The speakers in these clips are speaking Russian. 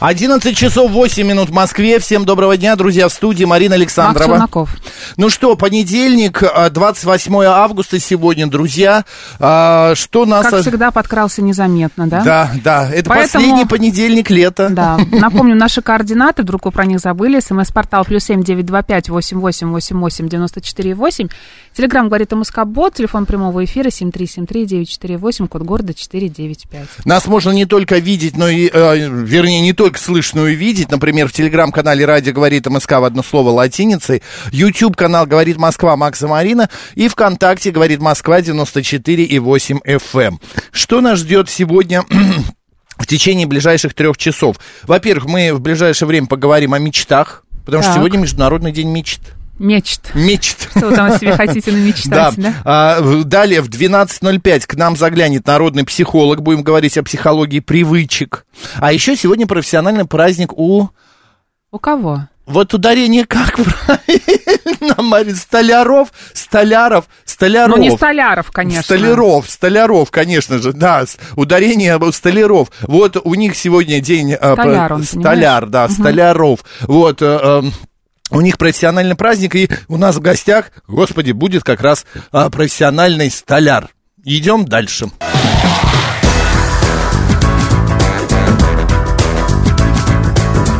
11 часов 8 минут в Москве. Всем доброго дня, друзья, в студии Марина Макс Александрова. Челноков. Ну что, понедельник, а, 28 августа сегодня, друзья. А, Что нас... Как всегда, подкрался незаметно, да? Да, да, это Поэтому- последний понедельник лета. Да. Напомню, наши координаты, вдруг вы про них забыли. СМС-портал плюс семь девять два пять восемь восемь восемь восемь девяносто четыре восемь. Телеграмм говорит МСК Бот, телефон прямого эфира семь три семь три девять четыре восемь, код города четыре девять пять. Нас можно не только видеть, но и, э, вернее, не только слышно, но и видеть. Например, в телеграм-канале «Радио говорит МСК» в одно слово латиницей. YouTube-канал «Говорит Москва» Макса Марина. И ВКонтакте «Говорит Москва» 94,8 FM. эм. Что нас ждет сегодня в течение ближайших трех часов? Во-первых, мы в ближайшее время поговорим о мечтах, потому что Так. сегодня Международный день мечт. Мечт. Мечт. Что вы там себе хотите намечтать, да? А, в- далее в 12.05 к нам заглянет народный психолог. Будем говорить о психологии привычек. А еще сегодня профессиональный праздник у... У кого? Вот ударение как правильно, Марин? Столяров, столяров, столяров. Ну, не Столяров, конечно. Столяров, столяров, конечно же, да, ударение столяров. Вот у них сегодня день... а, Столяр он, Столяр, да, столяров. Вот, э, эм, у них профессиональный праздник, и у нас в гостях, господи, будет как раз а, профессиональный столяр. Идем дальше.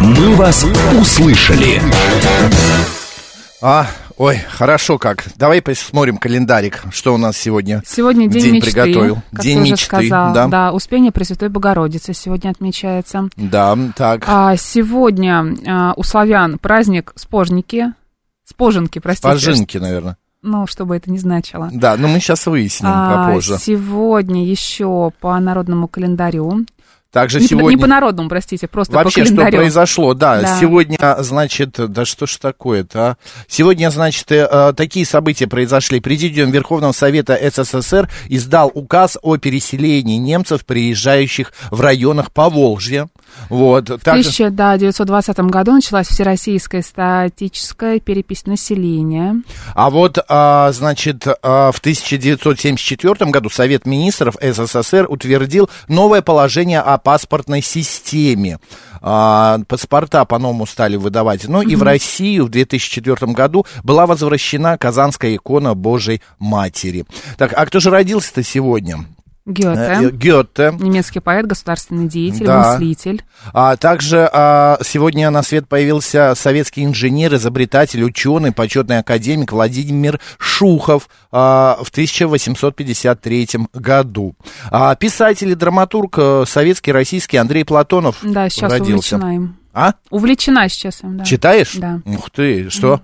«Мы вас услышали». А, ой, хорошо как. Давай посмотрим календарик, что у нас сегодня. Сегодня день, День мечты, приготовил. как День ты уже мечты, сказал. да. Да, Успение Пресвятой Богородицы сегодня отмечается. Да, так. А сегодня а, у славян праздник Спожники. Споженки, простите. Пожинки, наверное. Ну, чтобы это не значило. Да, но мы сейчас выясним А, попозже. сегодня еще по народному календарю. Также Не, по- сегодня... не по народному, простите, просто Вообще, по что произошло, да, Да. сегодня, значит, да что ж такое-то, а? Сегодня, значит, э, э, такие события произошли. Президиум Верховного Совета СССР издал указ о переселении немцев, приезжающих в районах Поволжья. Вот. В Также- 1920 году началась всероссийская статическая перепись населения. А вот, а, значит, а, в 1974 году Совет министров СССР утвердил новое положение о паспортной системе. А, паспорта по-новому стали выдавать. Ну и в Россию в 2004 году была возвращена Казанская икона Божьей Матери. Так, а кто же родился-то сегодня? Э, Гёте, Гёте. немецкий поэт, государственный деятель, Да. мыслитель. А также а, сегодня на свет появился советский инженер, изобретатель, ученый, почетный академик Владимир Шухов а, в 1853 году. А, писатель и драматург э, советский, российский Андрей Платонов Да, сейчас родился. увлечена. А? Увлечена сейчас им, да. Читаешь? Да. Ух ты, что?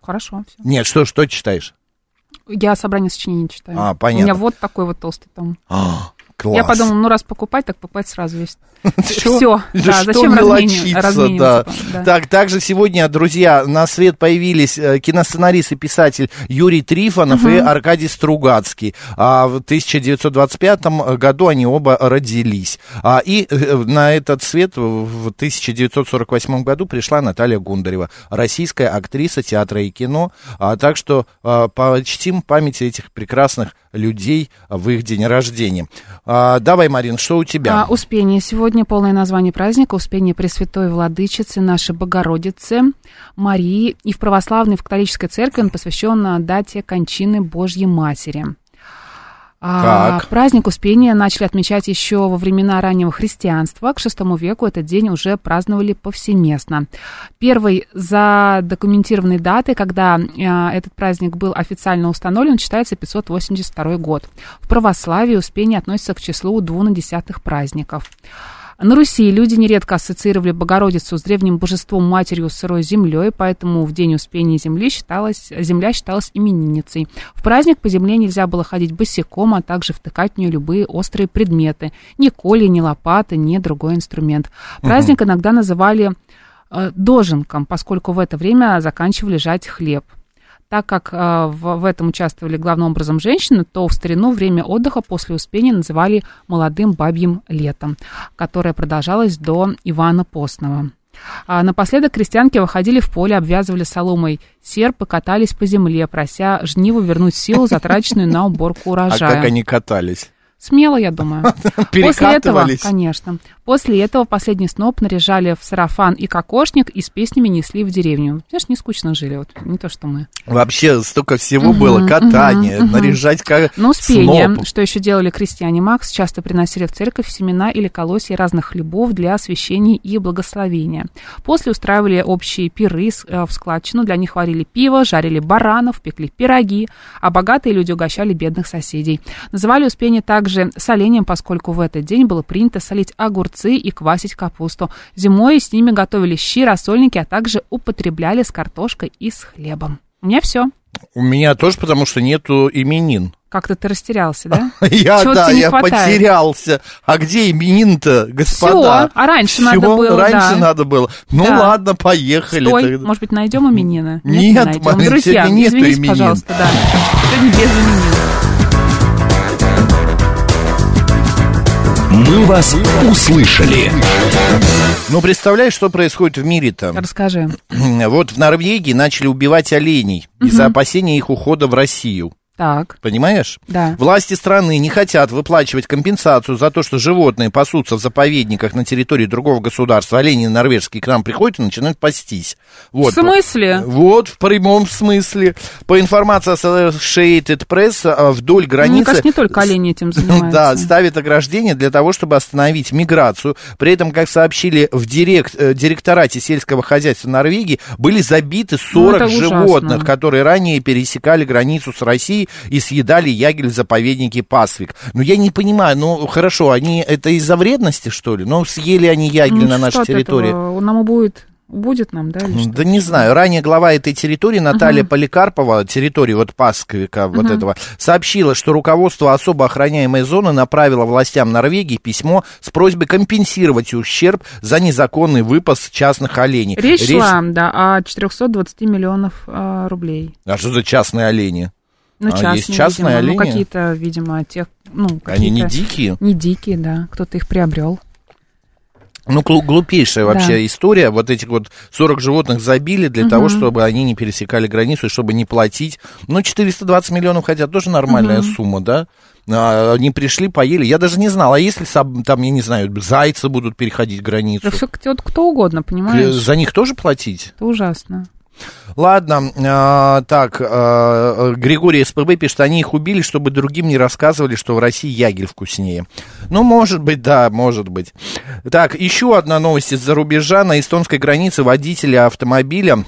Хорошо, все. Нет, что, что читаешь? Я собрание сочинений читаю. А, У понятно. меня вот такой вот толстый том. А, класс. Я подумала, ну раз покупать, так покупать сразу весь. Все, Да зачем размениваться? Так, также сегодня, друзья, на свет появились э, киносценарист и писатель Юрий Трифонов и Аркадий Стругацкий. А в 1925 году они оба родились. А, и э, на этот свет в 1948 году пришла Наталья Гундарева, российская актриса театра и кино. А, так что а, почтим память этих прекрасных людей в их день рождения. А, давай, Марин, что у тебя? А, Успение. Сегодня полное название праздника Успение Пресвятой Владычицы нашей Богородицы Марии. И в православной, в католической церкви он посвящен дате кончины Божьей Матери. А, Так. праздник Успения начали отмечать еще во времена раннего христианства. К VI веку этот день уже праздновали повсеместно. Первой задокументированной датой, когда а, этот праздник был официально установлен, считается 582 год. В православии Успение относится к числу двунадесятых праздников. На Руси люди нередко ассоциировали Богородицу с древним божеством матерью сырой землей, поэтому в день Успения земли считалась, земля считалась именинницей. В праздник по земле нельзя было ходить босиком, а также втыкать в нее любые острые предметы. Ни коли, ни лопаты, ни другой инструмент. Праздник иногда называли э, доженком, поскольку в это время заканчивали жать хлеб. Так как э, в, этом участвовали главным образом женщины, то в старину время отдыха после Успения называли молодым бабьим летом, которое продолжалось до Ивана Постного. А напоследок крестьянки выходили в поле, обвязывали соломой серп и катались по земле, прося жниву вернуть силу, затраченную на уборку А урожая. как они катались? Смело, я думаю. После этого, конечно. После этого последний сноп наряжали в сарафан и кокошник и с песнями несли в деревню. Знаешь, не скучно жили, вот не то, что мы. Вообще столько всего было. Катание, наряжать как Ну, спение, сноп. что еще делали крестьяне Макс, часто приносили в церковь семена или колосья разных хлебов для освящения и благословения. После устраивали общие пиры с- э, в складчину, для них варили пиво, жарили баранов, пекли пироги, а богатые люди угощали бедных соседей. Называли успение также солением, поскольку в этот день было принято солить огурцы и квасить капусту. Зимой с ними готовили щи, рассольники, а также употребляли с картошкой и с хлебом. У меня все. У меня тоже, потому что нету именин. Как-то ты растерялся, да? Я, да, я хватает. потерялся. А где именин-то, господа? Всё, а раньше Всё, надо было, раньше да. надо было. Ну Да. ладно, поехали. Стой, тогда. может быть, найдем именины? Нет, не найдем. Марин, Друзья, сегодня нету именин. пожалуйста, да. Сегодня без именин. «Мы вас услышали». Ну, представляешь, что происходит в мире-то? Расскажи. Вот в Норвегии начали убивать оленей из-за опасения их ухода в Россию. Так, Понимаешь? Да. Власти страны не хотят выплачивать компенсацию за то, что животные пасутся в заповедниках на территории другого государства. Олени норвежские к нам приходят и начинают пастись. Вот. В смысле? Вот, в прямом смысле. По информации Associated Press, а, вдоль Мне границы... кажется, не только олени этим занимаются. Да, ставит ограждение для того, чтобы остановить миграцию. При этом, как сообщили в директ, э, директорате сельского хозяйства Норвегии, были забиты 40 Ну, животных, которые ранее пересекали границу с Россией и съедали ягель в заповеднике Пасвик. Ну, я не понимаю, ну, хорошо, они это из-за вредности, что ли? Ну, съели они ягель Ну, на нашей территории. этого? Нам будет, будет нам, да? или? Да не знаю. Ранее глава этой территории Наталья Поликарпова, территории вот Пасковика, вот этого, сообщила, что руководство особо охраняемой зоны направило властям Норвегии письмо с просьбой компенсировать ущерб за незаконный выпас частных оленей. Речь шла, да, о 420 миллионов а, рублей. А что за частные олени? Ну, А, частные, есть частные видимо. Ну, олени? какие-то, видимо, тех, ну, Они не дикие? Не дикие, да. Кто-то их приобрел. Ну, глу- глупейшая вообще Да. история. Вот этих вот 40 животных забили для того, чтобы они не пересекали границу и чтобы не платить. Ну, 420 миллионов, хотя тоже нормальная сумма, да? А, Они пришли, поели. Я даже не знал, а если там, я не знаю, зайцы будут переходить границу, Да все кто угодно, понимаешь? за них тоже платить? Это ужасно. Ладно, а, так, а, Григорий СПБ пишет, они их убили, чтобы другим не рассказывали, что в России ягель вкуснее. Ну, может быть, да, может быть. Так, еще одна новость из-за рубежа. На эстонской границе водителя автомобиля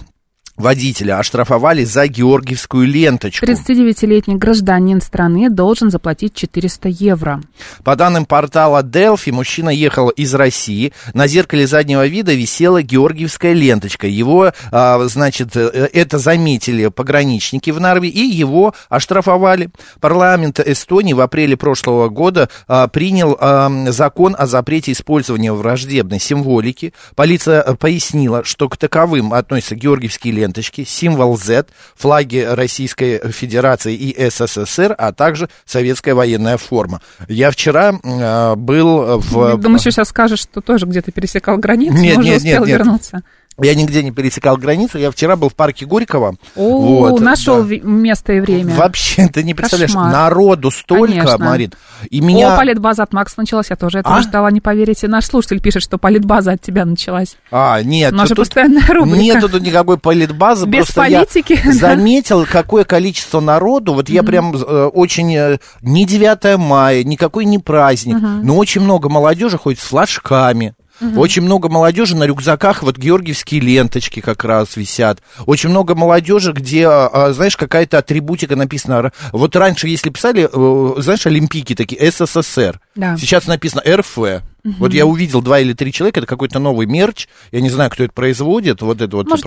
водителя оштрафовали за георгиевскую ленточку. 39-летний гражданин страны должен заплатить 400 евро. По данным портала Delphi, мужчина ехал из России. На зеркале заднего вида висела георгиевская ленточка. Его, а, значит, э, это заметили пограничники в Нарве и его оштрафовали. Парламент Эстонии в апреле прошлого года а, принял а, закон о запрете использования враждебной символики. Полиция э, пояснила, что к таковым относятся георгиевские ленточки, символ Z, флаги Российской Федерации и СССР, а также советская военная форма. Я вчера э, был в... Думаю, что сейчас скажешь, что тоже где-то пересекал границу, Нет, но уже нет, нет, успел нет. вернуться. Я нигде не пересекал границу, я вчера был в парке Горького. О, Вот, нашел да. место и время. Вообще, ты не представляешь, Кошмар. народу столько, Конечно. Марин. И О, меня... политбаза от Макса началась, я тоже этого А? ждала, не поверите. Наш слушатель пишет, что политбаза от тебя началась. А, нет, У нас же тут постоянная рубрика. Нету тут никакой политбазы, Без просто политики, я да. заметил, какое количество народу, вот я прям э, очень, э, не 9 мая, никакой не праздник, но очень много молодежи ходит с флажками. Очень много молодежи на рюкзаках, вот георгиевские ленточки как раз висят. Очень много молодежи, где, а, знаешь, какая-то атрибутика написана. Вот раньше, если писали, э, знаешь, олимпийки такие, СССР. Да. Сейчас написано РФ. Вот я увидел два или три человека, это какой-то новый мерч, я не знаю, кто это производит, вот эту вот Может,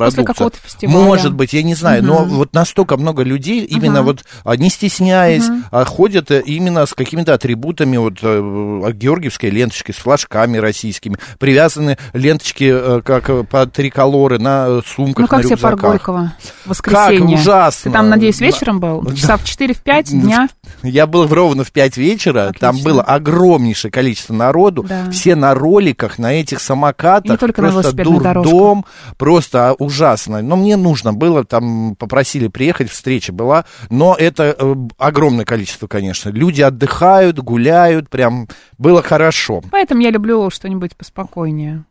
фестиваля. Может быть, я не знаю, но вот настолько много людей, именно Ага. вот не стесняясь, а, ходят э, именно с какими-то атрибутами, вот э, георгиевской ленточкой, с флажками российскими, привязаны ленточки, э, как э, по триколоры на э, сумках, Ну, как на тебе парк рюкзаках. Горького? В воскресенье. ужасно. Ты там, надеюсь, вечером был? Часа в 4-5 дня? Я был ровно в 5 вечера, там Отлично. было огромнейшее количество народу, Да. все на роликах, на этих самокатах, не только на просто дорожку. дурдом, просто ужасно. Но мне нужно было, там попросили приехать, встреча была, но это э, огромное количество, конечно. Люди отдыхают, гуляют, прям было хорошо. Поэтому я люблю что-нибудь поспокойнее.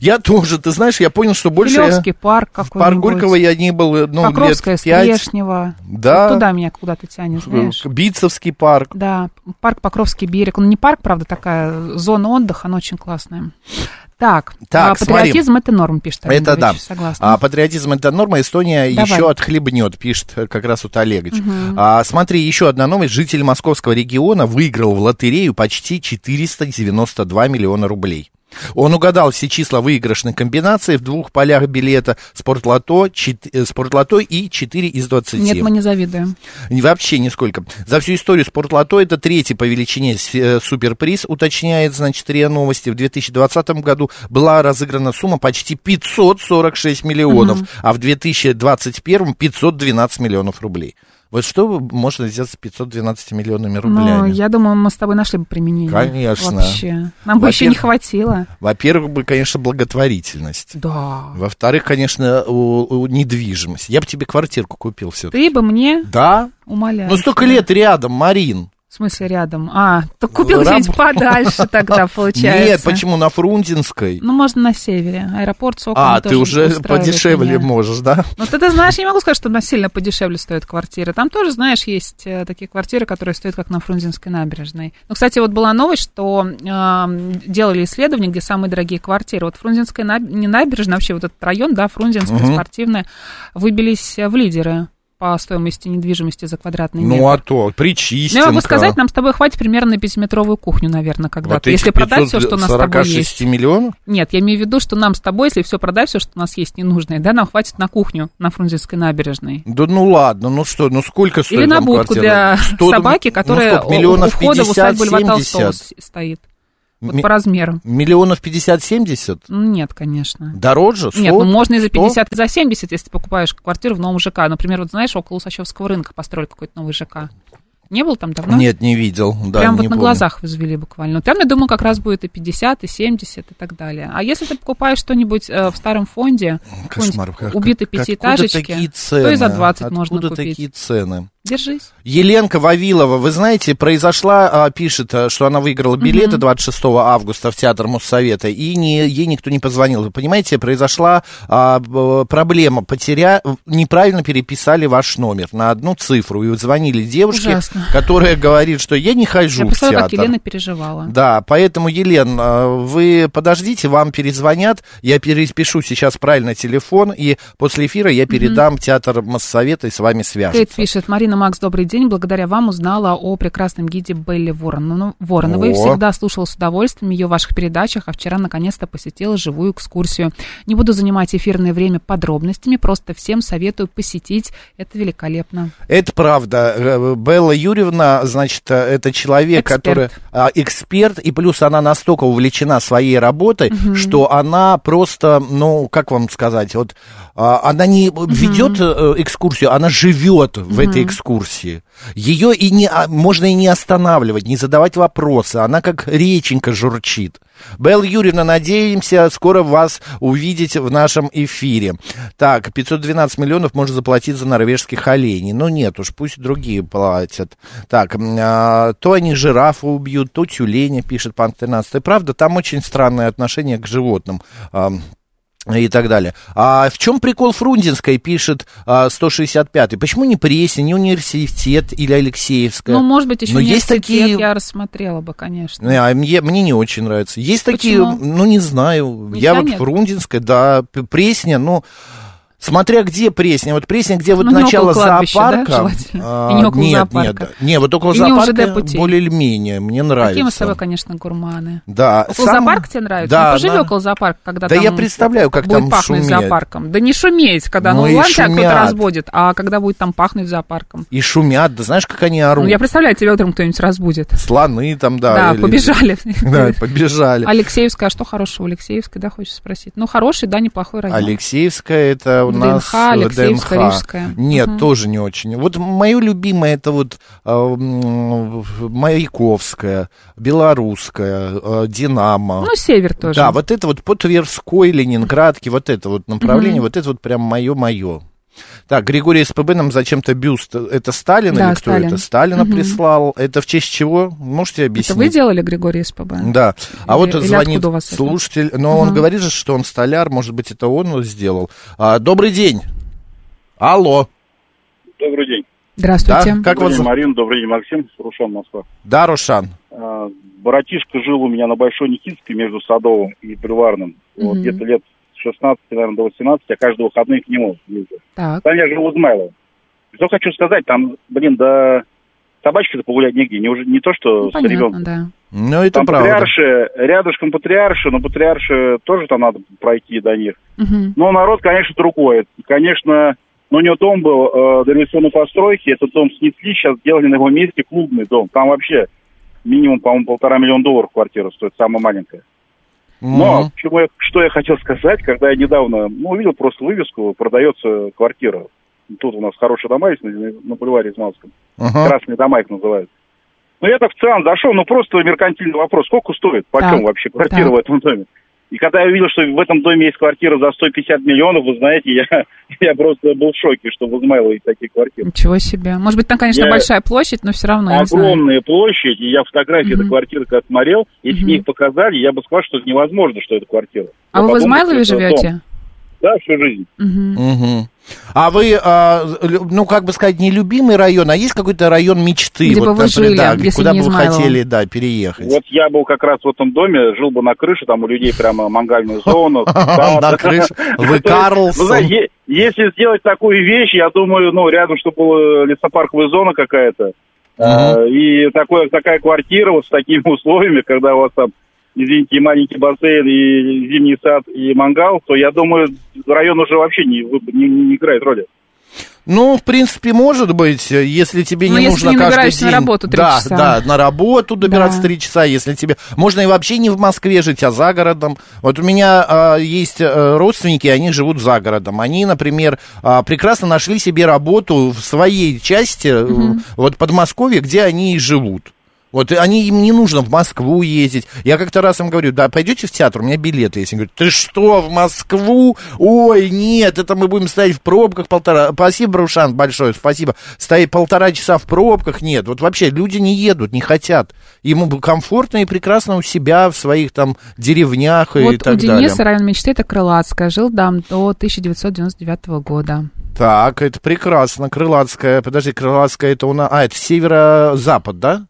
Я тоже, ты знаешь, я понял, что больше... я- Филевский парк в какой-нибудь. парк Горького я не был, ну, Покровская, лет пять. Стрешнева. Да. Вот туда меня куда-то тянет, знаешь. Битцевский парк. Да, парк Покровский берег. Он не парк, правда, такая зона отдыха, она очень классная. Так, Так, а, смотри. патриотизм это норм, пишет Олег Это да. Согласна. А, патриотизм это норма, Эстония Давай. еще отхлебнет, пишет э, как раз вот Олегович. А, смотри, еще одна новость. Житель московского региона выиграл в лотерею почти 492 миллиона рублей. Он угадал все числа выигрышной комбинации в двух полях билета спортлото, чет- э, спортлото и 4 из 20. Нет, мы не завидуем. Вообще нисколько. За всю историю спортлото это третий по величине э, суперприз, уточняет, значит, РИА Новости. В 2020 году была разыграна сумма почти 546 миллионов, а в 2021 512 миллионов рублей. Вот что можно сделать с 512 миллионами Но рублями? я думаю, мы с тобой нашли бы применение. Конечно. Вообще. Нам бы еще не хватило. Во-первых, бы, конечно, благотворительность. Да. Во-вторых, конечно, у- у- недвижимость. Я бы тебе квартирку купил все. Ты бы мне Да? умоляешь. Ну, столько лет рядом, Марин. В смысле рядом? А, так купил Раб- где-нибудь подальше тогда, получается. Нет, почему на Фрунзенской? Ну, можно на севере. Аэропорт Сокол А, ты уже подешевле меня. можешь, да? Ну, ты, ты знаешь, я не могу сказать, что сильно подешевле стоят квартиры. Там тоже, знаешь, есть э, такие квартиры, которые стоят как на Фрунзенской набережной. Ну, кстати, вот была новость, что э, делали исследование, где самые дорогие квартиры. Вот Фрунзенская наб- не набережная, вообще вот этот район, да, Фрунзенская, Мгм. спортивная, выбились э, в лидеры по стоимости недвижимости за квадратный метр. Ну, а то, Ну, причистенка. я могу сказать, нам с тобой хватит примерно на пятиметровую кухню, наверное, когда-то. вот если продать все, что у нас с тобой 546 есть. миллионов? Нет, я имею в виду, что нам с тобой, если все продать, все, что у нас есть ненужное, да, нам хватит на кухню на Фрунзенской набережной. Да ну ладно, ну что, ну сколько стоит Или на будку квартира? для Сто- собаки, ну которая сколько, у- миллионов у входа в усадьбу Льва 50-70? Толстого стоит. Вот по размеру. Миллионов 50-70? Ну, Нет, конечно. Дороже? Нет, ну 100? можно и за 100? 50, и за 70, если ты покупаешь квартиру в новом ЖК. Например, вот знаешь, около Усачевского рынка построили какой-то новый ЖК. Не был там давно? Нет, не видел. Да, Прям не вот на помню. глазах возвели буквально. Там, я думаю, как раз будет и 50, и 70, и так далее. А если ты покупаешь что-нибудь э, в старом фонде, Кошмар. как- убитой как- пятиэтажечки, то и за 20 можно Откуда купить. такие цены? Держись. Еленка Вавилова, вы знаете, произошла, а, пишет, а, что она выиграла билеты 26 августа в Театр Моссовета, и не, ей никто не позвонил. Вы понимаете, произошла а, проблема, потеря... неправильно переписали ваш номер на одну цифру, и звонили девушке, Ужасно. которая говорит, что я не хожу Я в театр. как Елена переживала. Да, поэтому, Елен, а, вы подождите, вам перезвонят, я перепишу сейчас правильно телефон, и после эфира я передам Театр Моссовета и с вами свяжется. Кейт пишет, Марина Макс, добрый день. Благодаря вам узнала о прекрасном гиде Белли Ворон- Вороновой. О. Всегда слушала с удовольствием ее в ваших передачах, а вчера наконец-то посетила живую экскурсию. Не буду занимать эфирное время подробностями, просто всем советую посетить. Это великолепно. Это правда. Э, Белла Юрьевна, значит, э, это человек, Эксперт. который а, эксперт, и плюс она настолько увлечена своей работой, что она просто, ну, как вам сказать, вот а, она не ведет э, экскурсию, она живет в этой экскурсии. Ее и не, а, можно и не останавливать, не задавать вопросы. Она как реченька журчит. Белла Юрьевна, надеемся скоро вас увидеть в нашем эфире. Так, 512 миллионов можно заплатить за норвежских оленей. Ну нет уж, пусть другие платят. Так, а, то они жирафа убьют, то тюленя, пишет Пан 13. И правда, там очень странное отношение к животным. ам, и так далее. А в чем прикол Фрунзенской, пишет а, 165-й? Почему не Пресня, не университет или Алексеевская? Ну, может быть, еще Но есть такие- я рассмотрела бы, конечно. Не, а мне, мне не очень нравится. Есть такие, Почему? ну, не знаю. Не я вот тянет? Фрунзенская, да, Пресня, ну, Смотря где Пресня. Вот Пресня, где вот Ну, начало да, зоопарка. желательно? а, И не около нет, зоопарка. Нет, не, вот около И зоопарка ЖД путей. более или менее. Мне нравится. Какие мы с тобой, конечно, гурманы. Да. Около сам- зоопарка тебе нравится? Да, ну, поживи да. около зоопарка, когда Да там я представляю, как будет там пахнуть шуметь. зоопарком. Да не шуметь, когда, Ну ну, ладно, тебя кто-то разбудит, а когда будет там пахнуть зоопарком. И шумят, да знаешь, как они орут? Ну, я представляю, тебя утром кто-нибудь разбудит. Слоны там, да. Да, или- побежали. Да, побежали. Алексеевская, а что хорошего Алексеевской, да, хочешь спросить? Ну, хороший, да, неплохой район. Алексеевская это у ДНХ, нас э, ДНХ. Рижская. Нет, Мгм. тоже не очень. Вот мое любимое это вот э, Маяковская, Белорусская, э, Динамо. Ну, север тоже. Да, вот это вот по Тверской, Ленинградке, вот это вот направление, Мгм. вот это вот прям мое-мое. Так, Григорий СПБ нам зачем-то бюст. Это Сталин Да, или кто Сталин. это? Сталина Мгм. прислал. Это в честь чего? Можете объяснить? Это вы делали, Григорий СПБ? Да. А Или- вот или звонит вас это? слушатель, но он Ага. говорит же, что он столяр, может быть, это он вот сделал. А, добрый день. Алло. Добрый день. Здравствуйте. Да, как Добрый вас день? Марин. Добрый день, Максим. Рушан, Москва. Да, Рушан. А, Братишка жил у меня на Большой Никитской между Садовым и Бульварным. Вот Мгм. где-то лет 16, наверное, до 18, я каждые выходные к нему ездил. Так. Там я жил в Измайлово. Что хочу сказать, там, блин, да собачки-то погулять негде. Не, уже, не то, что Ну, с понятно, ребенком. да. Ну, это Там правда. патриарши, рядышком патриарши, но патриарши тоже там надо пройти до них. Мгм. Но народ, конечно, другой. Конечно, ну, у него дом был э, дореволюционной постройки, этот дом снесли, сейчас сделали на его месте клубный дом. Там вообще минимум, по-моему, полтора миллиона долларов квартира стоит, самая маленькая. Но Мгм. почему я- что я хотел сказать, когда я недавно ну, увидел просто вывеску, продается квартира. Тут у нас хорошие дома есть на, на бульваре Измайловском. Ага. Красные дома их называют. Ну, я так в целом зашел, ну, просто меркантильный вопрос. Сколько стоит? Почем Так, вообще квартира так. в этом доме? И когда я увидел, что в этом доме есть квартира за 150 миллионов, вы знаете, я, я просто был в шоке, что в Измайлово есть такие квартиры. Ничего себе. Может быть, там, конечно, Я- большая площадь, но все равно. Огромная площадь, и я фотографии Мгм. этой квартиры когда смотрел, если Мгм. мне их показали, я бы сказал, что это невозможно, что это квартира. А Я вы в Измайлове это дом. Да, всю жизнь. Мгм. А вы, а, ну, как бы сказать, не любимый район, а есть какой-то район мечты? Где вот, бы вы жили, да, если куда не бы вы хотели, да, переехать? Вот я был как раз в этом доме, жил бы на крыше, там у людей прямо мангальная зона. На крыше. Вы Карлсон. Ну, если сделать такую вещь, я думаю, ну, рядом, чтобы была лесопарковая зона какая-то, э, и такое, такая квартира вот с такими условиями, когда у вас там, извините, и маленький бассейн, и зимний сад, и мангал, то я думаю, район уже вообще не, не, не играет роли. Ну, в принципе, может быть, если тебе Ну, не если нужно не каждый день... на работу три да, часа. Да, на работу добираться Да. три часа, если тебе... Можно и вообще не в Москве жить, а за городом. Вот у меня а, есть а, родственники, они живут за городом. Они, например, а, прекрасно нашли себе работу в своей части, э, вот Подмосковье, где они и живут. Вот они, им не нужно в Москву ездить. Я как-то раз им говорю, да, пойдете в театр, у меня билеты есть. Они говорят, ты что, в Москву? Ой, нет, это мы будем стоять в пробках полтора... Спасибо, Рушан, большое, спасибо. Стоять полтора часа в пробках, нет. Вот вообще люди не едут, не хотят. Ему комфортно и прекрасно у себя, в своих там деревнях и Вот у так Дениса далее. район мечты это Крылатская. Жил там до 1999 года. Так, это прекрасно. Крылатская, подожди, Крылатская это у нас... А, это северо-запад, да?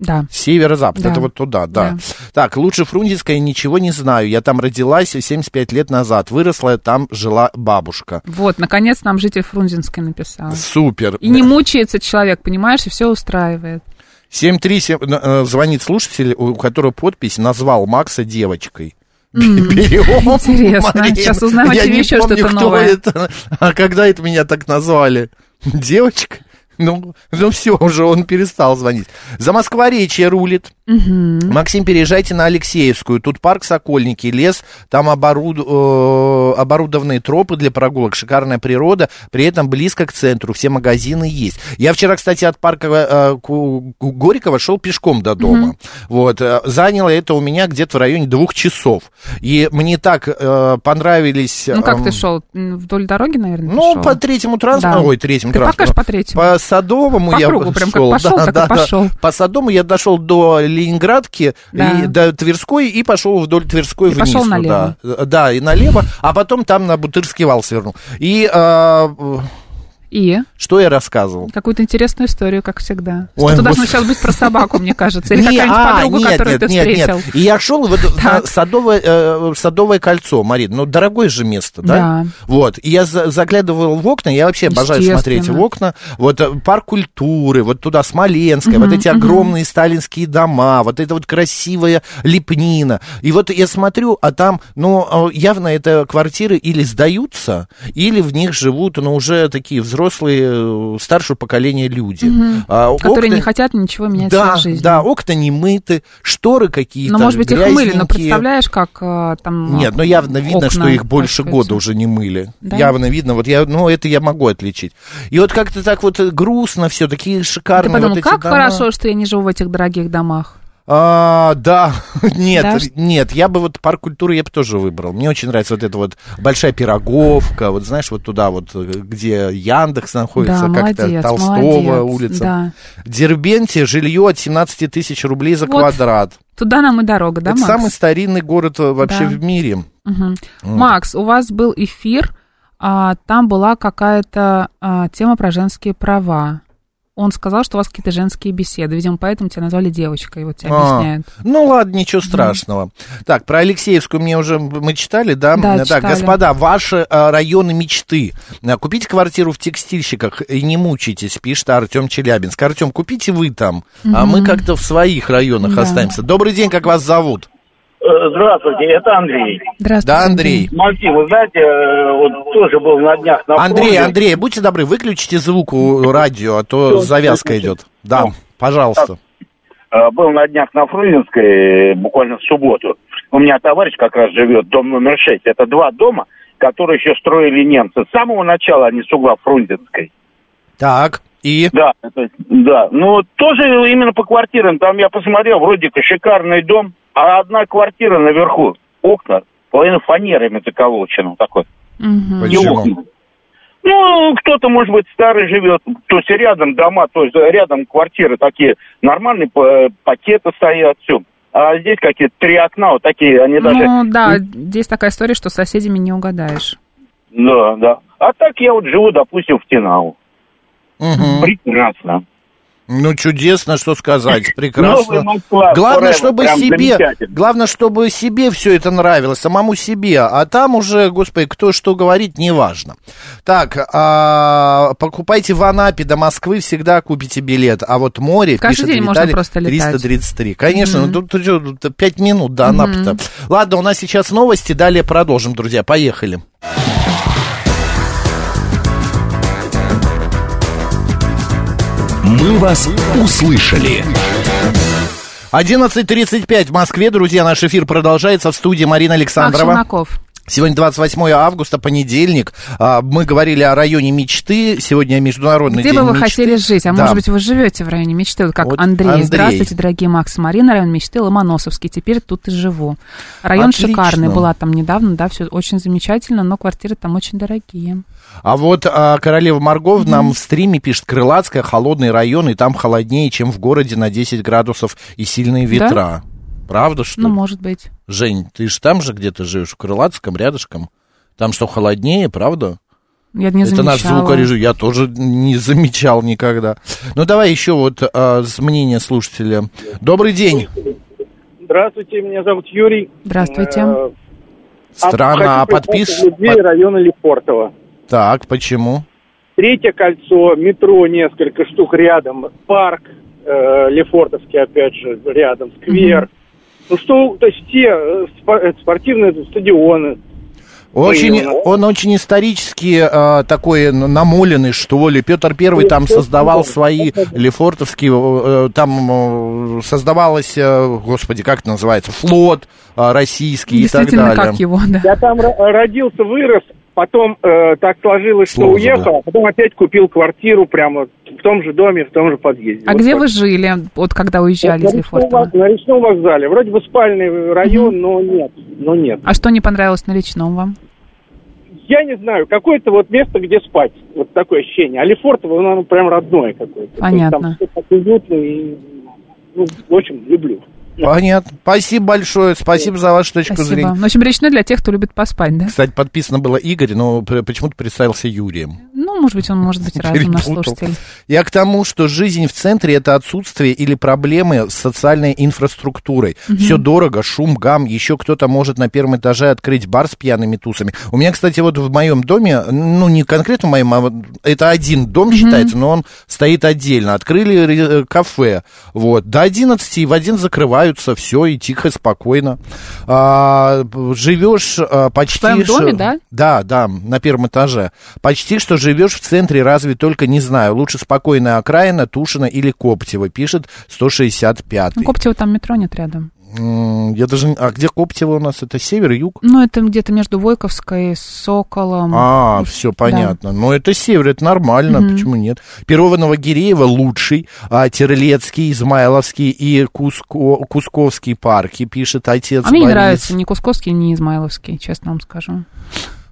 Да. Северо-запад, Да. это вот туда, да. Да. Так, лучше Фрунзенская ничего не знаю. Я там родилась 75 лет назад. Выросла, там жила бабушка. Вот, наконец нам житель Фрунзенской написал. Супер. И не мучается человек, понимаешь, и все устраивает. 737 э, звонит слушатель, у которого подпись назвал Макса девочкой. Берем. Интересно. Марин. Сейчас узнаем Я не еще помню, что-то кто новое. это. А когда это меня так назвали? Девочка? Ну, ну все, уже он перестал звонить. За Москворечье рулит. Максим, переезжайте на Алексеевскую. Тут парк Сокольники, лес, там оборуд- э, оборудованные тропы для прогулок, шикарная природа, при этом близко к центру, все магазины есть. Я вчера, кстати, от парка э, Горького шел пешком до дома. Вот, э, заняло это у меня где-то в районе двух часов. И мне так э, понравились... Ну, как эм, ты шел? Вдоль дороги, наверное, Ну, шел? по третьему транспорту, Да. ой, третьему Ты транспорту. покажешь по третьему. По Садовому По я кругу, прям как шел, пошел, да, так и да, да. пошел. По Садовому я дошел до Ленинградки, Да. и до Тверской, и пошел вдоль Тверской И вниз. пошел туда. налево. Да, и налево, а потом там на Бутырский вал свернул. И а, И? Что я рассказывал? Какую-то интересную историю, как всегда. Ой, Что-то должно сейчас быть про собаку, мне кажется. Или какая-нибудь а, подруга, которую ты встретил. И я шел Так. садовое, э, садовое кольцо, Марин, ну, дорогое же место, да? Да. Вот, и я за- заглядывал в окна, я вообще обожаю смотреть в окна, вот э, парк культуры, вот туда Смоленская, вот эти огромные сталинские дома, вот это вот красивая лепнина. И вот я смотрю, а там, ну, э, явно это квартиры или сдаются, или в них живут, ну, уже такие взрослые, э, старшего поколения люди. А, Которые окна- не хотят ничего менять в да, своей жизни. да, окна не мыты, шторы какие-то Но, может быть, их мыли, но представляешь, как э, там... Нет, ну явно видно, окна что их больше года уже не мыли. Да? Явно видно, вот я, ну это я могу отличить. И вот как-то так вот э, грустно все, такие Ты шикарные подумал, вот эти как дома. хорошо, что я не живу в этих дорогих домах. А, да, нет, Да? нет, я бы вот парк культуры я бы тоже выбрал. Мне очень нравится вот эта вот большая пироговка, вот знаешь, вот туда вот, э, где Яндекс находится, да, как-то Толстого молодец, улица. Да. Дербенте жилье от 17 тысяч рублей за Вот, квадрат. Туда нам и дорога, да, Это Макс? самый старинный город э, вообще Да. в мире. Мгм. Макс, у вас был эфир, а, там была какая-то а, тема про женские права. Он сказал, что у вас какие-то женские беседы. Видимо, поэтому тебя назвали девочкой, вот тебя А, объясняют. Ну ладно, ничего страшного. Так, про Алексеевскую мне уже мы читали, да? Да, так, читали. господа, ваши а, районы мечты. А, Купите квартиру в текстильщиках и не мучайтесь, пишет Артем Челябинск. Артем, купите вы там, а мы как-то в своих районах Да. останемся. Добрый день, как вас зовут? Здравствуйте, это Андрей. Здравствуйте. Да, Андрей. Максим, вы знаете, э, вот тоже был на днях на Андрей, фронте. Андрей, будьте добры, выключите звук у радио, а то завязка идет. Да, пожалуйста. Э, Был на днях на Фрунзенской, буквально в субботу. У меня товарищ как раз живет, дом номер 6. Это два дома, которые еще строили немцы. С самого начала они с угла Фрунзенской. Так, и... Да, это- да. Ну, тоже именно по квартирам. Там я посмотрел, вроде как шикарный дом, а одна квартира наверху, окна, половина фанерами заколочена такой. Мгм. И окна. Ну, кто-то, может быть, старый живет, то есть рядом дома, то есть рядом квартиры такие, нормальные па- пакеты стоят, все. А здесь какие-то три окна, вот такие, они даже... Ну, да, здесь такая история, что с соседями не угадаешь. Да, да. А так я вот живу, допустим, в Тинау. Мгм. Прекрасно. Ну, чудесно, что сказать, прекрасно. Новый Москва, Главное, forever, чтобы себе, главное, чтобы себе все это нравилось, самому себе, а там уже, господи, кто что говорит, неважно. Так, а, покупайте в Анапе до Москвы, всегда купите билет, а вот море, Каждый пишет день можно Виталий, просто летать. 333. Конечно, ну, тут, тут, тут 5 минут до Анапы-то. Ладно, у нас сейчас новости, далее продолжим, друзья, поехали. «Мы вас услышали». 11.35 в Москве, друзья, наш эфир продолжается в студии Марина Александрова. Челноков. Сегодня 28 августа, понедельник. А, Мы говорили о районе мечты. Сегодня Международный Где день бы вы мечты. хотели жить? А Да. может быть, вы живете в районе мечты, вот как Вот Андрей. Андрей. Здравствуйте, дорогие Макс Марина, район мечты Ломоносовский. Теперь тут и живу. Район Отлично. шикарный, была там недавно, да, все очень замечательно, но квартиры там очень дорогие. А вот а, королева Маргов нам в стриме пишет, Крылатская, холодный район, и там холоднее, чем в городе на 10 градусов и сильные ветра. Правда, что Ну, ли? может быть. Жень, ты же там же где-то живешь, в Крылатском, рядышком? Там что, холоднее, правда? Я не Это наш звукорежиссер, я тоже не замечал никогда. Ну, давай еще вот а, с мнения слушателя. Добрый день. Здравствуйте, меня зовут Юрий. Здравствуйте. Э, Странно, а подпис... людей под- района Лефортово. Так, почему? Третье кольцо, метро несколько штук рядом, парк э, Лефортовский, опять же, рядом, сквер. Ну что, то есть все э, э, спортивные стадионы. Очень, Выявлено. он очень исторически э, такой намоленный, что ли. Петр Первый там создавал свои лефортовские, э, там э, создавалось, э, господи, как это называется, флот э, российский и так далее. как его, да. Я там ро- родился, вырос, потом э, так сложилось, что Слово уехал, забыл. а потом опять купил квартиру прямо в том же доме, в том же подъезде. А Вот где так. вы жили, вот когда уезжали на из речном, Лефортово? на речном вокзале. Вроде бы спальный район, но нет, но нет. А что не понравилось на личном вам? Я не знаю, какое-то вот место, где спать. Вот такое ощущение. А Лефортово, оно прям родное какое-то. Понятно. То есть Там все так уютно и, ну, в общем, люблю. Понятно. Спасибо большое, спасибо за вашу точку Спасибо. зрения. Ну, в общем, речной для тех, кто любит поспать, да? Кстати, подписано было Игорь, но почему-то представился Юрием. Ну, может быть, он может быть разным наш слушатель. Я к тому, что жизнь в центре это отсутствие или проблемы с социальной инфраструктурой. Все дорого, шум, гам. Еще кто-то может на первом этаже открыть бар с пьяными тусами. У меня, кстати, вот в моем доме, ну не конкретно в моем, а вот это один дом считается, но он стоит отдельно. Открыли кафе, вот до 11 и в один закрываются, все и тихо, спокойно. А, живешь а, почти твоем что- доме, да? да, да, на первом этаже. Почти что живешь в центре, разве только не знаю. Лучше спокойная окраина, Тушина или Коптева, пишет 165 Ну, Коптева там метро нет рядом. Я даже... А где Коптева у нас? Это север, юг? Ну, это где-то между Войковской, Соколом. А, все понятно. Но это север, это нормально, почему нет? Перова Новогиреева лучший, а Терлецкий, Измайловский и Куско... Кусковский парки, пишет отец А мне не Борис. нравится ни Кусковский, ни Измайловский, честно вам скажу.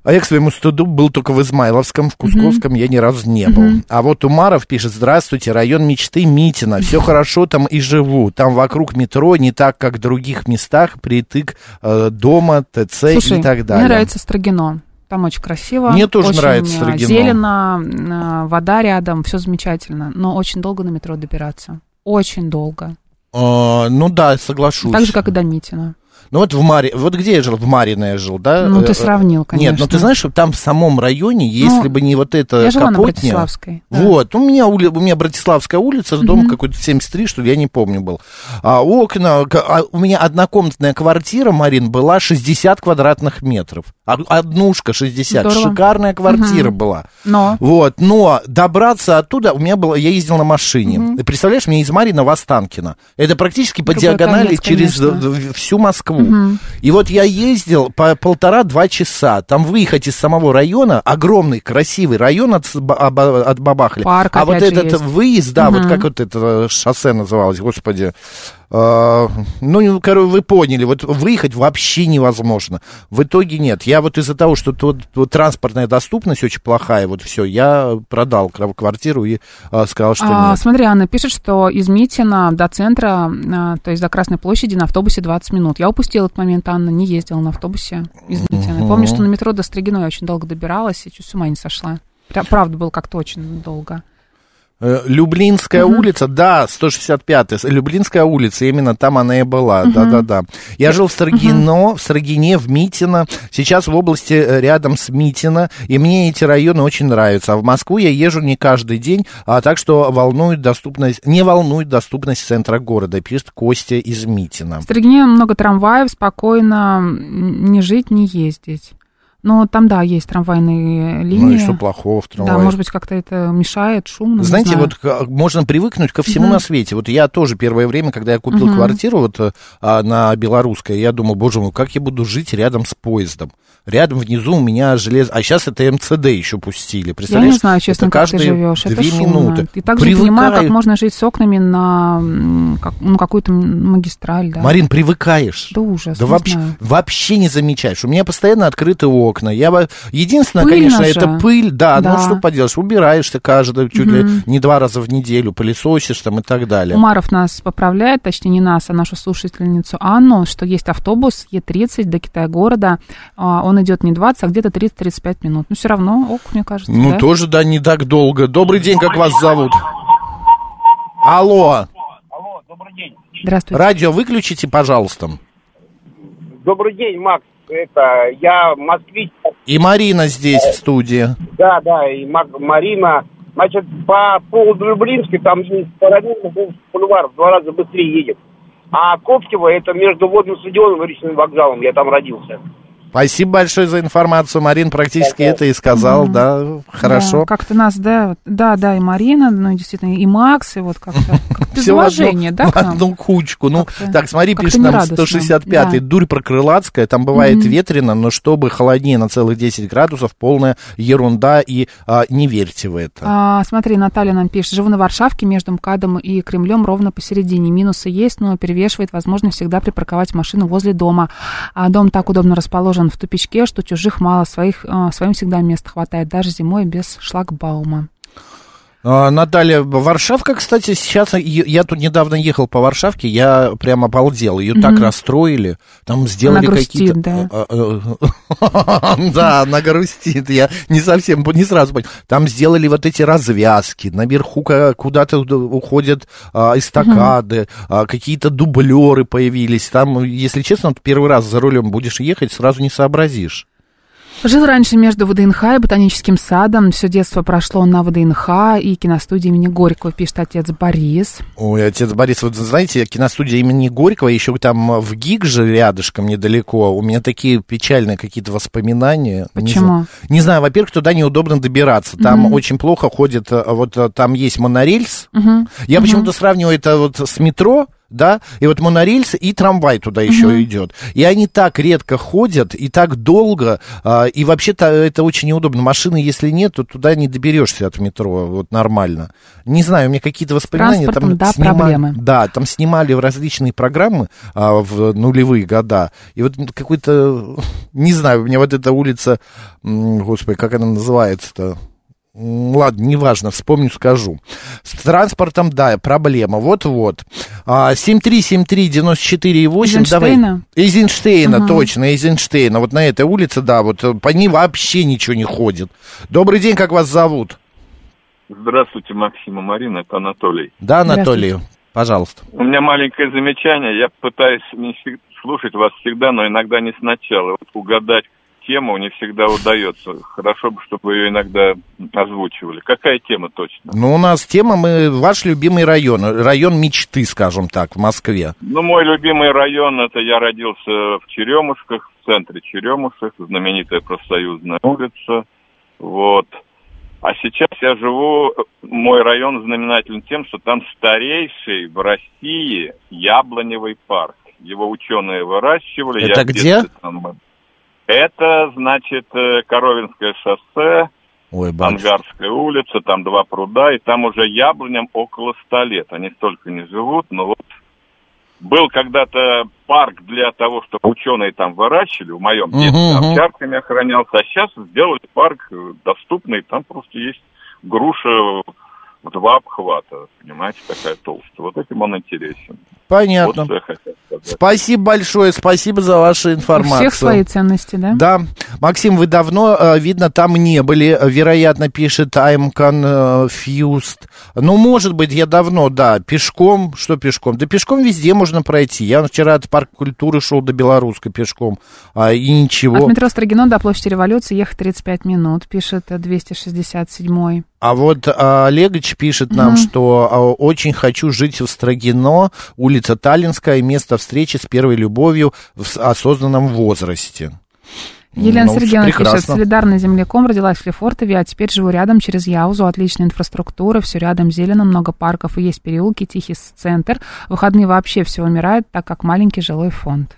А я к своему стыду был только в Измайловском, в Кусковском я ни разу не был. А вот Умаров пишет, здравствуйте, район мечты Митина, все хорошо там и живу. Там вокруг метро не так, как в других местах, притык э, дома, ТЦ Слушай, и так далее. мне нравится Строгино. Там очень красиво. Мне тоже очень, нравится э, Строгино. Зелено, э, вода рядом, все замечательно. Но очень долго на метро добираться. Очень долго. Э, ну да, соглашусь. Так же, как и до Митина. Ну вот в Мари... вот где я жил? В Марино я жил, да? Ну, ты Э, сравнил, Нет, конечно. но ты знаешь, что там в самом районе, если Ну, бы не вот это Я жила на Капотня... Братиславской. да. Вот, у меня, ули- у меня Братиславская улица, дом какой-то 73, что ли, я не помню был. А окна, а у меня однокомнатная квартира, Марин, была 60 квадратных метров. Од- Однушка 60, Здорово. шикарная квартира была. Но Вот, но добраться оттуда, у меня было, я ездил на машине. Ты представляешь, мне из Марина в Останкино. Это практически по Другой диагонали конец, через конечно. всю Москву. И вот я ездил по полтора-два часа. Там выехать из самого района, огромный, красивый район от, от Бабахли. Парк а вот этот есть. выезд, да, вот как вот это шоссе называлось, господи. А, ну, короче, вы поняли, вот выехать вообще невозможно. В итоге нет. Я вот из-за того, что тут вот транспортная доступность очень плохая, вот все, я продал квартиру и а, сказал, что А, нет. смотри, Анна пишет, что из Митина до центра, а, то есть до Красной площади на автобусе 20 минут. Я упустила этот момент, Анна, не ездила на автобусе из Митина. Помню, что на метро до Строгино я очень долго добиралась и чуть с ума не сошла. Правда, было как-то очень долго. Э, Люблинская улица, да, 165-я, Люблинская улица, именно там она и была, да-да-да. Я жил в Строгино, в Строгине, в Митино, сейчас в области э, рядом с Митино, и мне эти районы очень нравятся. А в Москву я езжу не каждый день, а так что волнует доступность, не волнует доступность центра города, пишет Костя из Митина. В Строгине много трамваев, спокойно не жить, не ездить. Но там, да, есть трамвайные линии. Ну и что плохого в Да, трамвае? может быть, как-то это мешает, шумно, Знаете, вот к- можно привыкнуть ко всему Мгм. на свете. Вот я тоже первое время, когда я купил Мгм. квартиру вот э, а, на Белорусской, я думал, боже мой, как я буду жить рядом с поездом. Рядом внизу у меня желез... А сейчас это МЦД еще пустили. Я не Представляешь? знаю, честно, это как ты живешь. Это две шумно. минуты. И также не понимаю, как Привыкаю. можно жить с окнами на как- ну, какую-то магистраль, да. Марин, привыкаешь. Да ужас, Да вообще, знаю. вообще не замечаешь. У меня постоянно открыты окна. Я бы... Единственное, Пыльно конечно, же. это пыль. Да, Да. ну что поделаешь, убираешься каждый, чуть ли не два раза в неделю, пылесосишь там и так далее. Умаров нас поправляет, точнее не нас, а нашу слушательницу Анну, что есть автобус Е30 до Китая-города. А, Он идет не 20, а где-то 30-35 минут. Но все равно, ок, мне кажется, Ну, да? тоже, да, не так долго. Добрый день, как вас зовут? Алло, Здравствуйте. радио выключите, пожалуйста. Добрый день, Макс. Это я москвич. И Марина здесь, в студии. Да, да, и Марина. Значит, по поводу Люблинской, там параллельно был бульвар, в два раза быстрее едет. А Коптево это между водным стадионом и речным вокзалом. Я там родился. Спасибо большое за информацию. Марин практически это и сказал, да, хорошо. Да, как-то нас, да, да, да, и Марина, ну, действительно, и Макс, и вот как-то, Всё в одну- да, в одну кучку. Ну, так, смотри, пишет нам нерадостно. 165-й. Да. Дурь прокрылацкая, там бывает ветрено, но чтобы холоднее на целых 10 градусов, полная ерунда, и а, не верьте в это. А, смотри, Наталья нам пишет, живу на Варшавке между МКАДом и Кремлем ровно посередине. Минусы есть, но перевешивает возможность всегда припарковать машину возле дома. А дом так удобно расположен в тупичке, что чужих мало, своих, а, своим всегда места хватает, даже зимой без шлагбаума. А, Наталья, Варшавка, кстати, сейчас, я, тут недавно ехал по Варшавке, я прям обалдел, ее так расстроили, там сделали какие-то... да. А, а, Да, она грустит, я не совсем, не сразу понял. Там сделали вот эти развязки, наверху куда-то уходят эстакады, какие-то дублеры появились, там, если честно, первый раз за рулем будешь ехать, сразу не сообразишь. Жил раньше между ВДНХ и Ботаническим садом. Все детство прошло на ВДНХ и киностудии имени Горького, пишет отец Борис. Ой, отец Борис, вот знаете, киностудия имени Горького, еще там в ГИК же рядышком недалеко, у меня такие печальные какие-то воспоминания. Не Почему? знаю, не знаю, во-первых, туда неудобно добираться, там очень плохо ходит, э, вот э, там есть монорельс, я почему-то сравниваю это вот с метро, да, и вот монорельс и трамвай туда еще идет. И они так редко ходят и так долго, а, и вообще-то это очень неудобно. Машины, если нет, то туда не доберешься от метро, вот нормально. Не знаю, у меня какие-то воспоминания. транспортом, да, снима- проблемы. Да, там снимали различные программы а, в нулевые года. И вот какой-то, не знаю, у меня вот эта улица, господи, как она называется-то? Ладно, неважно, вспомню, скажу. С транспортом, да, проблема. Вот-вот. А, 7373948. Давай. Эйзенштейна? Эйзенштейна, точно, Эйзенштейна. Вот на этой улице, да, вот э, по ней вообще ничего не ходит. Добрый день, как вас зовут? Здравствуйте, Максим и Марина, это Анатолий. Да, Анатолий, пожалуйста. У меня маленькое замечание. Я пытаюсь не слушать вас всегда, но иногда не сначала. Вот угадать тему не всегда удается. Хорошо бы, чтобы ее иногда озвучивали. Какая тема точно? Ну, у нас тема, мы, ваш любимый район, район мечты, скажем так, в Москве. Ну, мой любимый район, это я родился в Черемушках, в центре Черемушек, знаменитая профсоюзная улица. Вот. А сейчас я живу, мой район знаменателен тем, что там старейший в России яблоневый парк. Его ученые выращивали. Это я где? там- Это, значит, э, Коровинское шоссе, Ой, батюшка. Ангарская улица, там два пруда, и там уже яблоням около ста лет. Они столько не живут, но вот был когда-то парк для того, чтобы ученые там выращивали, в моем детстве мгм. овчарками охранялся, а сейчас сделали парк доступный, там просто есть груша в два обхвата, понимаете, такая толстая. Вот этим он интересен. Понятно. Вот. Спасибо большое, спасибо за вашу У информацию. всех свои ценности, да? Да, Максим, вы давно, э, видно, там не были, вероятно, пишет I'm confused. Ну, может быть, я давно, да, пешком, что пешком? Да пешком везде можно пройти. Я вчера от парка культуры шел до Белорусской пешком, а, и ничего. От метро Строгино до площади революции ехать 35 минут, пишет э, 267 А вот а, Олегович пишет нам, что а, очень хочу жить в Строгино, улица Таллинская, место встречи с первой любовью в осознанном возрасте. Елена Ну, Сергеевна пишет, прекрасно. солидарно земляком, родилась в Лефортове, а теперь живу рядом через Яузу, отличная инфраструктура, все рядом зелено, много парков и есть переулки, тихий центр. Выходные вообще все умирает, так как маленький жилой фонд.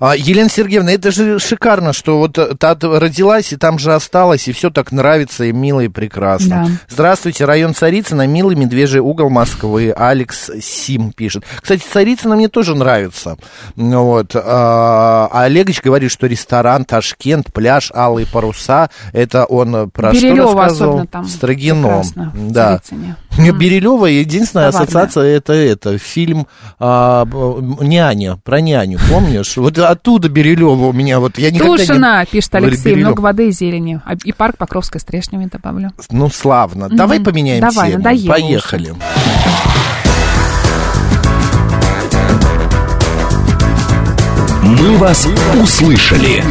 А, Елена Сергеевна, это же шикарно, что вот э, та родилась и там же осталась, и все так нравится, и мило, и прекрасно. Да. Здравствуйте, район Царицына, милый медвежий угол Москвы, Алекс Сим пишет. Кстати, Царицына мне тоже нравится. Ну Вот. А а Олегович говорит, что ресторан Ташкент, пляж, алые паруса, это он э, про Берилёво что рассказывал? особенно там Строгино. прекрасно, в Да. Царицыне. Берилева единственная ассоциация это это фильм а, няня про няню помнишь вот оттуда Берилева у меня вот я никогда Тушина, не пишет Алексей, Берилёв. много воды и зелени. А- И парк Покровская Стрешневой добавлю. ну славно давай Мгм. поменяем Давай, тему надоело уже. поехали «Мы вас услышали».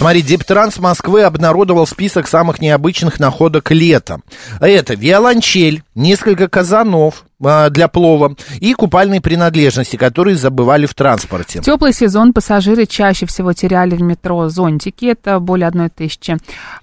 Смотри, Дептранс Москвы обнародовал список самых необычных находок лета. Это виолончель, несколько казанов а, для плова и купальные принадлежности, которые забывали в транспорте. В теплый сезон пассажиры чаще всего теряли в метро зонтики, это более одной тысячи.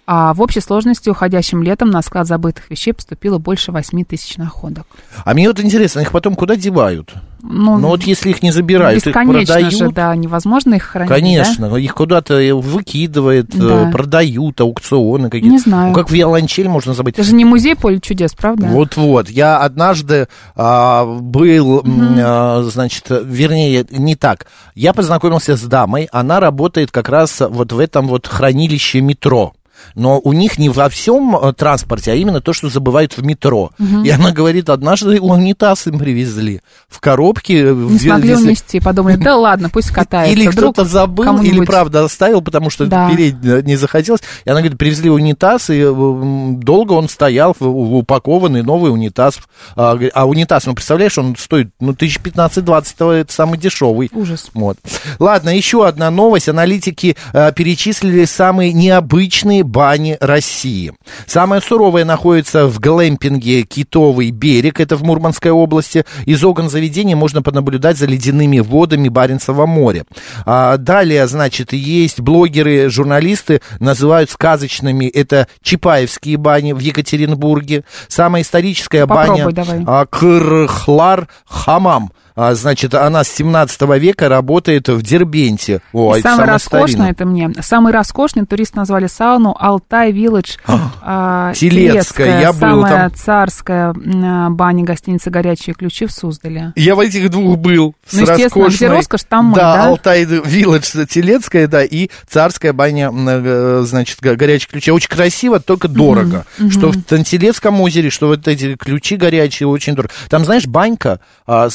А в общей сложности уходящим летом на склад забытых вещей поступило больше 8 тысяч находок. А мне вот интересно, их потом куда девают? Ну, Ну вот если их не забирают, их продают. же, да, невозможно их хранить, Конечно, их куда-то выкидывают, э, Да. продают, аукционы какие-то. Не знаю. Ну, как виолончель можно забыть. Это же не музей поле чудес, правда? Вот-вот, я однажды а, был, м, а, значит, вернее, не так. Я познакомился с дамой, она работает как раз вот в этом вот хранилище метро. Но у них не во всем э, транспорте, а именно то, что забывают в метро. Мгм. И она говорит, однажды унитаз им привезли в коробке. э, Не в- смогли если- унести, подумали, да ладно, пусть катается. Или кто-то забыл, или правда оставил, потому что Да. переть э, не захотелось. И она говорит, привезли унитаз, и долго он стоял, упакованный новый унитаз. А, а унитаз, ну, представляешь, он стоит, ну, тысяч 15-20, это самый дешевый. Ужас. Вот. Ладно, еще одна новость. Аналитики перечислили самые необычные бани России. Самая суровая находится в глэмпинге «Китовый берег», это в Мурманской области. Из окон заведения можно понаблюдать за ледяными водами Баренцева моря. А, далее, значит, есть блогеры, журналисты, называют сказочными, это Чапаевские бани в Екатеринбурге. Самая историческая Попробуй, баня давай. а, Кырхлар Хамам. А, значит, она с 17 века работает в Дербенте. О, И это самый самое роскошный, старинное. это мне, самый роскошный турист назвали сауну Алтай Вилледж. а, Телецкая, я был самая там. царская а, баня гостиницы «Горячие ключи» в Суздале. Я в этих двух был. с Ну, естественно, где роскошной- роскошь, там мы, да? да? Алтай Вилледж Телецкая, да, и царская баня, м, э, значит, го- горячие ключи. Очень красиво, только дорого. мгм. Что в Тантелецком озере, что вот эти ключи горячие, очень дорого. Там, знаешь, банька, а,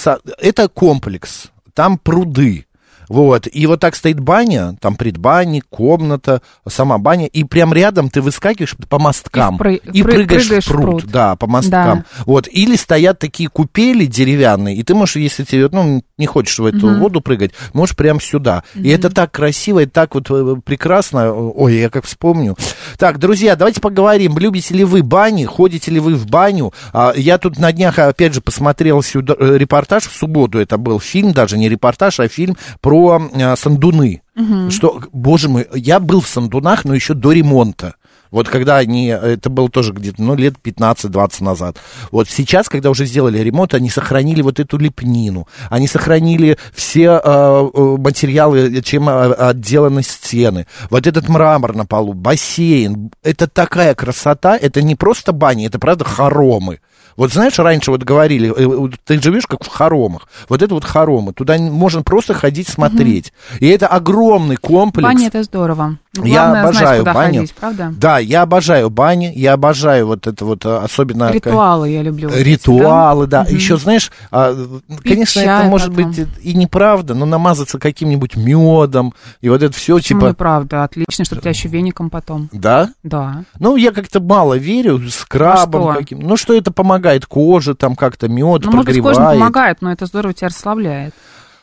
это комплекс, там пруды. Вот, и вот так стоит баня, там предбанник, комната, сама баня, и прям рядом ты выскакиваешь по мосткам И впры- и пры- прыгаешь, прыгаешь в пруд, пруд. да, по мосткам. Да. Вот, или стоят такие купели деревянные, и ты можешь, если тебе, ну, не хочешь в эту Мгм. воду прыгать, можешь прям сюда. И Мгм. это так красиво, и так вот э, прекрасно. Ой, я как вспомню. Так, друзья, давайте поговорим. Любите ли вы бани? Ходите ли вы в баню? А, я тут на днях, опять же, посмотрел сюда, э, репортаж в субботу. Это был фильм, даже не репортаж, а фильм про э, Сандуны. Мгм. Что, боже мой, я был в Сандунах, но еще до ремонта. Вот когда они, это было тоже где-то, ну, лет 15-20 назад. Вот сейчас, когда уже сделали ремонт, они сохранили вот эту лепнину, они сохранили все э, э, материалы, чем э, отделаны стены. Вот этот мрамор на полу, бассейн, это такая красота, это не просто бани, это правда хоромы. Вот знаешь, раньше вот говорили, э, ты живешь как в хоромах. Вот это вот хоромы. Туда можно просто ходить смотреть. И это огромный комплекс. Баня это здорово. Главное Я знать, обожаю куда баню. ходить, правда? Да, я обожаю бани, я обожаю вот это вот, э, особенно... Ритуалы я люблю. Ритуалы, да. Мгм. Еще, знаешь, а, конечно, это может потом. быть и неправда, но намазаться каким-нибудь медом, и вот это все, Почему типа... неправда? Отлично, что тебя еще веником потом. Да? Да. Ну, я как-то мало верю с крабом А каким. Ну, что это помогает коже, там как-то мед Ну, может быть, прогревает. помогает, но это здорово тебя расслабляет.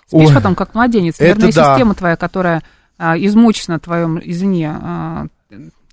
Спишь Ой, потом, как младенец. Нервная да. система твоя, которая а, измучена твоим, извини, а,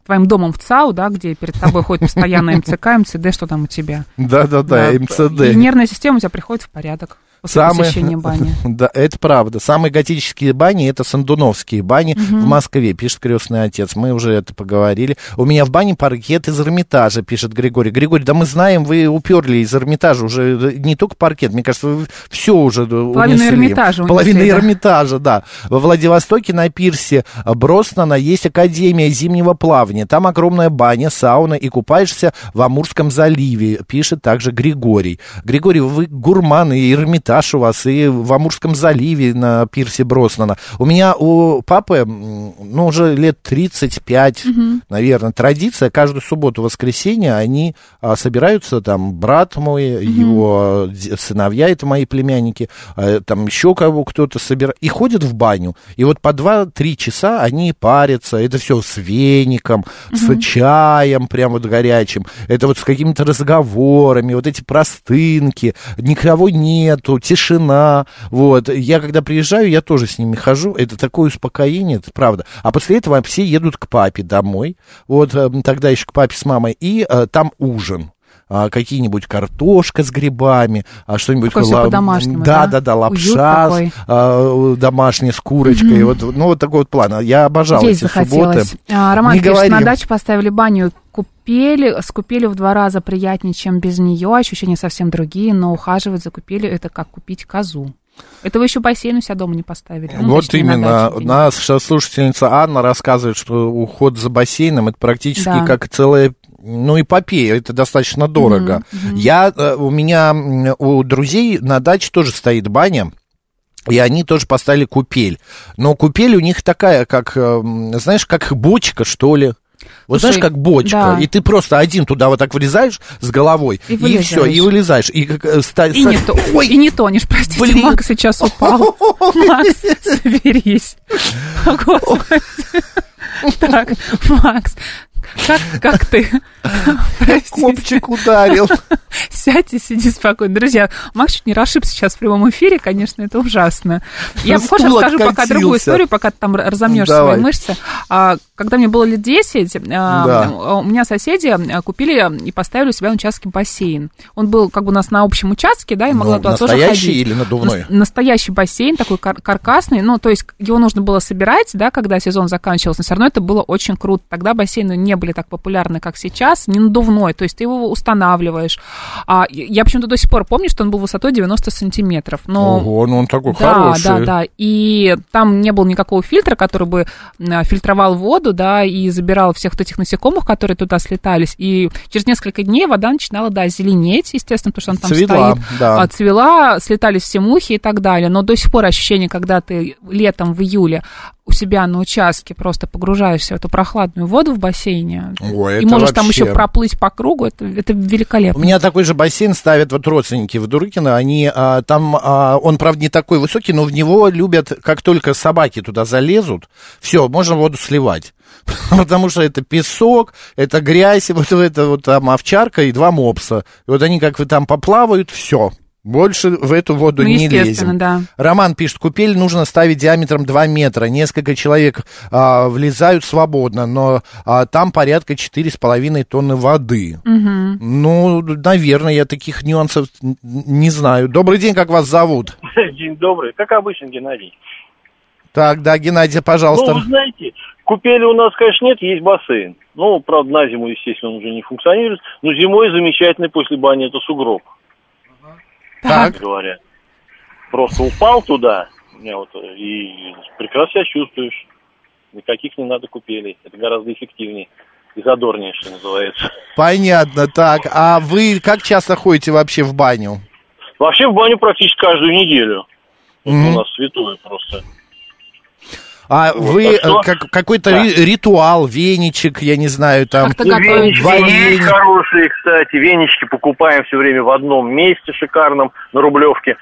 твоим домом в ЦАУ, да, где перед тобой ходит постоянно МЦК, МЦД, что там у тебя. Да-да-да, МЦД. И нервная система у тебя приходит в порядок Самые- бани. Да, это правда. Самые готические бани это сандуновские бани Мгм. в Москве, пишет крестный отец. Мы уже это поговорили. У меня в бане паркет из Эрмитажа, пишет Григорий. Григорий, да мы знаем, вы уперли из Эрмитажа уже не только паркет, мне кажется, вы все уже Половину унесли. Эрмитажа унесли, Половину да. Эрмитажа, да. Во Владивостоке на пирсе Броснана есть Академия зимнего плавания. Там огромная баня, сауна и купаешься в Амурском заливе, пишет также Григорий. Григорий, вы гурман, и Эрмитаж у вас, и в Амурском заливе на пирсе Броснана. У меня у папы, ну, уже лет 35, Мгм. наверное, традиция. Каждую субботу-воскресенье они а, собираются, там, брат мой, его д- сыновья, это мои племянники, а, там еще кого кто-то собирает, и ходят в баню. И вот по 2-3 часа они парятся, это все с веником, с чаем прям вот горячим, это вот с какими-то разговорами, вот эти простынки, никого нету, тишина, вот. Я когда приезжаю, я тоже с ними хожу, это такое успокоение, это правда. А после этого все едут к папе домой, вот э, тогда еще к папе с мамой, и э, там ужин. А, какие-нибудь картошка с грибами, а что-нибудь... Ла- да, да? да, да, лапша с, а, домашняя с курочкой, вот, ну вот такой вот план. Я обожал Есть эти субботы. захотелось. А, Роман Не пишет, на даче поставили баню, купели, с купелью в два раза приятнее, чем без нее, ощущения совсем другие, но ухаживать за купелью это как купить козу. Это вы еще бассейн у себя дома не поставили. Ну, Вот точнее, на именно. даче где-нибудь. Наша слушательница Анна рассказывает, что уход за бассейном это практически Да. как целая ну, эпопея, это достаточно дорого. Мгм, мгм. Я, э, у меня, у друзей на даче тоже стоит баня. И они тоже поставили купель. Но купель у них такая, как, э, знаешь, как бочка, что ли. Вот Слушай, знаешь, как бочка, да. и ты просто один туда вот так влезаешь с головой, И и, все, и вылезаешь. И, как, э, ста- И са- не, то- Ой, и не тонешь, простите, Блин. Макс сейчас упал. Макс, соберись. Господи. Так, Макс, как, как ты? Копчик ударил. Сядь и сиди спокойно. Друзья, Макс чуть не расшибся сейчас в прямом эфире, конечно, это ужасно. Я позже расскажу пока другую историю, пока ты там разомнешь свои мышцы. Когда мне было лет 10, а, Да. у меня соседи а, купили и поставили у себя на участке бассейн. Он был как бы у нас на общем участке, да, и могла Ну, туда тоже настоящий ходить. или надувной? Нас- Настоящий бассейн, такой кар- каркасный, ну, то есть его нужно было собирать, да, когда сезон заканчивался, но все равно это было очень круто. Тогда бассейны не были так популярны, как сейчас, не надувной, то есть ты его устанавливаешь. А, я почему-то до сих пор помню, что он был высотой 90 сантиметров, но... Ого, ну он такой Да, хороший. да, да. И там не было никакого фильтра, который бы фильтровал воду, да, и забирал всех вот этих насекомых, которые туда слетались. И через несколько дней вода начинала, да, зеленеть, естественно, потому что она там Цвела, стоит. да. А, цвела, слетались все мухи и так далее. Но до сих пор ощущение, когда ты летом в июле себя на участке просто погружаешься в эту прохладную воду в бассейне Ой, и можешь там вообще- еще проплыть по кругу, это, это У великолепно. меня такой же бассейн ставят вот родственники в Дуркино. Они а, там, а, он, правда, не такой высокий, но в него любят, как только собаки туда залезут, все, можно воду сливать. Потому что это песок, это грязь, вот это вот там овчарка и два мопса. И вот они как вы там поплавают, все. Больше в эту воду Ну, не лезем. да. Роман пишет, купель нужно ставить диаметром 2 метра. Несколько человек а, влезают свободно, но а, там порядка 4,5 тонны воды. Мгм. Ну, наверное, я таких нюансов не знаю. Добрый день, как вас зовут? День добрый. Как обычно, Геннадий. Так, да, Геннадий, пожалуйста. Ну, вы знаете, купели у нас, конечно, нет, есть бассейн. Ну, правда, на зиму, естественно, он уже не функционирует. Но зимой замечательный после бани это сугроб. Так. Говоря. Просто упал туда, не, вот, и прекрасно себя чувствуешь. Никаких не надо купелей. Это гораздо эффективнее и задорнее, что называется. Понятно, так. А вы как часто ходите вообще в баню? Вообще в баню практически каждую неделю. Это Мгм. у нас святое просто. А Вот, вы э, как, какой-то Да. ри- ритуал, веничек, я не знаю, там... Ну, венички Варенье. хорошие, кстати. Венички покупаем все время в одном месте шикарном на Рублевке.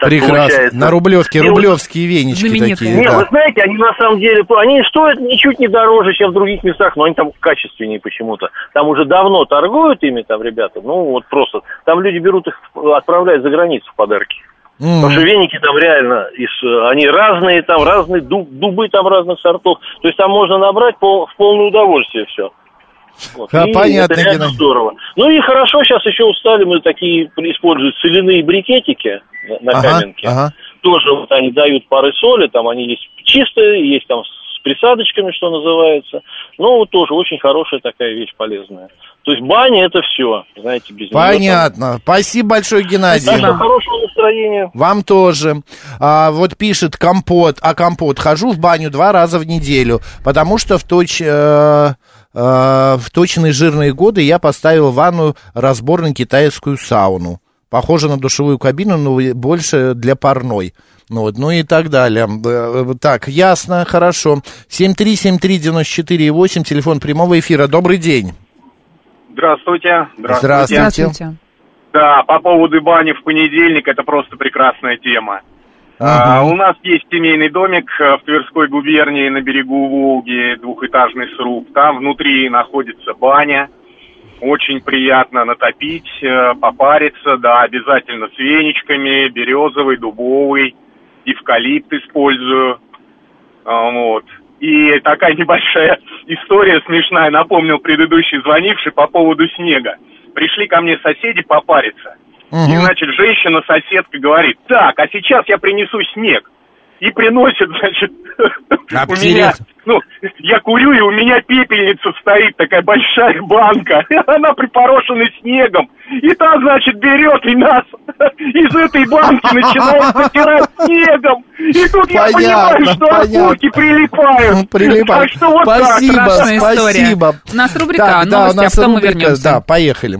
Так Прекрасно. получается. На Рублевке, И вот- рублевские венички Знаменитые. такие. Не, да. вы знаете, они на самом деле, они стоят ничуть не дороже, чем в других местах, но они там качественнее почему-то. Там уже давно торгуют ими там ребята, ну вот просто. Там люди берут их, отправляют за границу в подарки. М. Потому что веники там реально, из, э, они разные, там разные, дуб- дубы там разных сортов. То есть там можно набрать пол- в полное удовольствие все. Вот. А, И понятно, это реально Геннадий. здорово. Ну и хорошо, сейчас еще устали мы такие использовать соляные брикетики на, на Ага, каменке. ага. Тоже вот они дают пары соли, там они есть чистые, есть там с присадочками, что называется. Но вот тоже очень хорошая такая вещь полезная. То есть баня это все, знаете, без нее там- Понятно. Спасибо большое, Геннадий. Что хорошего настроения. Вам тоже. А, вот пишет компот, а компот. Хожу в баню два раза в неделю, потому что в, точ, э, э, в точные жирные годы я поставил в ванну разборно китайскую сауну. Похоже на душевую кабину, но больше для парной. Ну, вот, ну и так далее. Э, Так, ясно, хорошо. 7373948, телефон прямого эфира. Добрый день. Здравствуйте. Здравствуйте. Здравствуйте. Да, по поводу бани в понедельник, это просто прекрасная тема. Ага. А, у нас есть семейный домик э, в Тверской губернии на берегу Волги, двухэтажный сруб. Там внутри находится баня. Очень приятно натопить, э, попариться, да, обязательно с веничками, березовый, дубовый, эвкалипт использую. А, Вот. И такая небольшая история смешная, напомнил предыдущий звонивший по поводу снега. Пришли ко мне соседи попариться. И, Мгм. значит, женщина-соседка говорит, так, а сейчас я принесу снег. И приносит, значит, у меня, Обтереть. ну, я курю, и у меня пепельница стоит, такая большая банка. Она припорошена снегом. И та, значит, берет и нас из этой банки начинает натирать снегом. И тут я Понятно, понимаю, что понятно. окурки прилипают. Прилипает. Так что вот так. спасибо, история. спасибо. У нас рубрика Так, да, у «Новости», а нас потом мы рубрика, вернемся. Да, поехали.